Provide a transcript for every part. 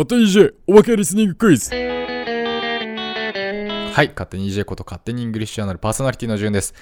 勝手に DJ おまけリスニングクイズ。はい。勝手に DJ こと勝手にイングリッシュアナルパーソナリティの順です、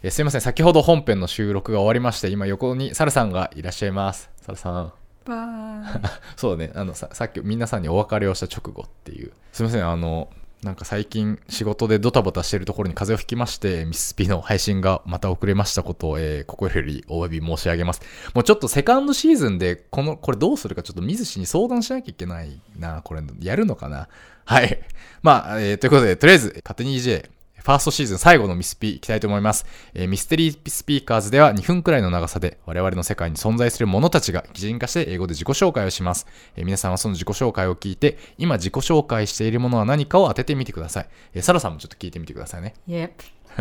えーすいません。先ほど本編の収録が終わりまして今横にサラさんがいらっしゃいます。サラさん。そうだね。あのささっき皆さんにお別れをした直後っていう。すいません。あのなんか最近仕事でドタバタしてるところに風邪をひきましてミスピの配信がまた遅れましたことを、えー心よりお詫び申し上げます。もうちょっとセカンドシーズンでこのこれどうするかちょっと水氏に相談しなきゃいけないなこれやるのかな。はい。まあ、えーということでとりあえず勝手に EJ ファーストシーズン最後のミスピいきたいと思います。えーミステリースピーカーズでは2分くらいの長さで我々の世界に存在する者たちが擬人化して英語で自己紹介をします。えー皆さんはその自己紹介を聞いて今自己紹介しているものは何かを当ててみてください。えーサラさんもちょっと聞いてみてくださいね。Yep.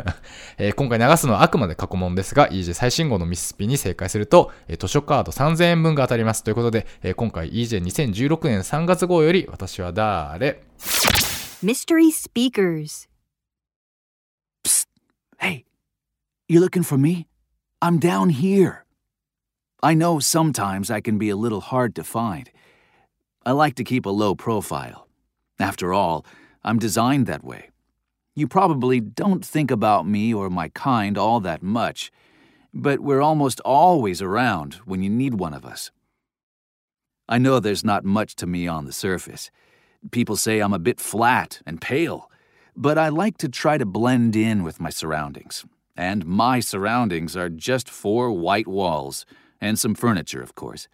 えー今回流すのはあくまで過去問ですが、EJ 最新号のミスピに正解すると、えー図書カード3000円分が当たります。ということで、えー今回 EJ2016 年3月号より私は誰？Mystery Speakers. Hey, you looking for me? I'm down here. I know sometimes I can be a little hard to find. I like to keep a low profile. After all, I'm designed that way. You probably don't think about me or my kind all that much, but we're almost always around when you need one of us. I know there's not much to me on the surface. People say I'm a bit flat and pale, but I like to try to blend in with my surroundings. And my surroundings are just four white walls and some furniture, of course.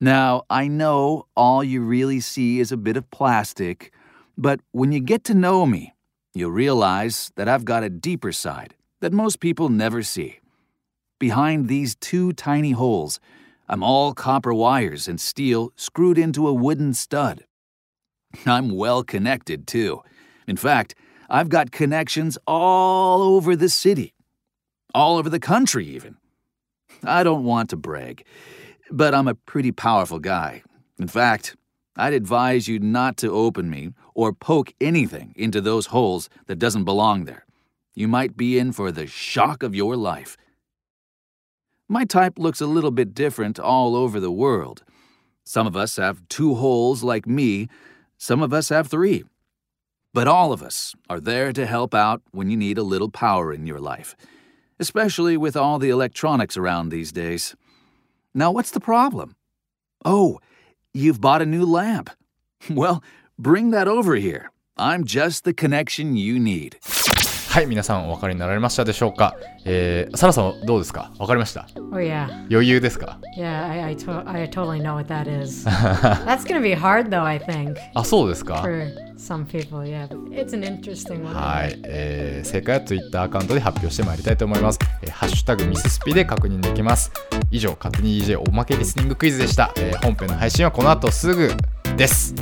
Now, I know all you really see is a bit of plastic, but when you get to know me, you'll realize that I've got a deeper side that most people never see. Behind these two tiny holes, I'm all copper wires and steel screwed into a wooden stud. I'm well connected, too. In fact, I've got connections all over the city, all over the country, even. I don't want to brag, but I'm a pretty powerful guy. In fact, I'd advise you not to open me or poke anything into those holes that doesn't belong there. You might be in for the shock of your life. My type looks a little bit different all over the world. Some of us have two holes like me, some of us have three. But all of us are there to help out when you need a little power in your life, especially with all the electronics around these days. Now, what's the problem? Oh, you've bought a new lamp. Well, bring that over here. I'm just the connection you need. はい、皆さんお分かりになられましたでしょうか？えー、サラさんはどうですか？分かりました？Oh yeah. 余裕ですか？Yeah, I I, to- I totally know what that is. That's gonna be hard though, I think, あ、そうですか？For some people. Yeah, it's an interesting one. はい、えー、正解は Twitter アカウントで発表してまいりたいと思います。えーハッシュタグミススピで確認できます。以上、勝手に DJ おまけリスニングクイズでした。えー本編の配信はこの後すぐです。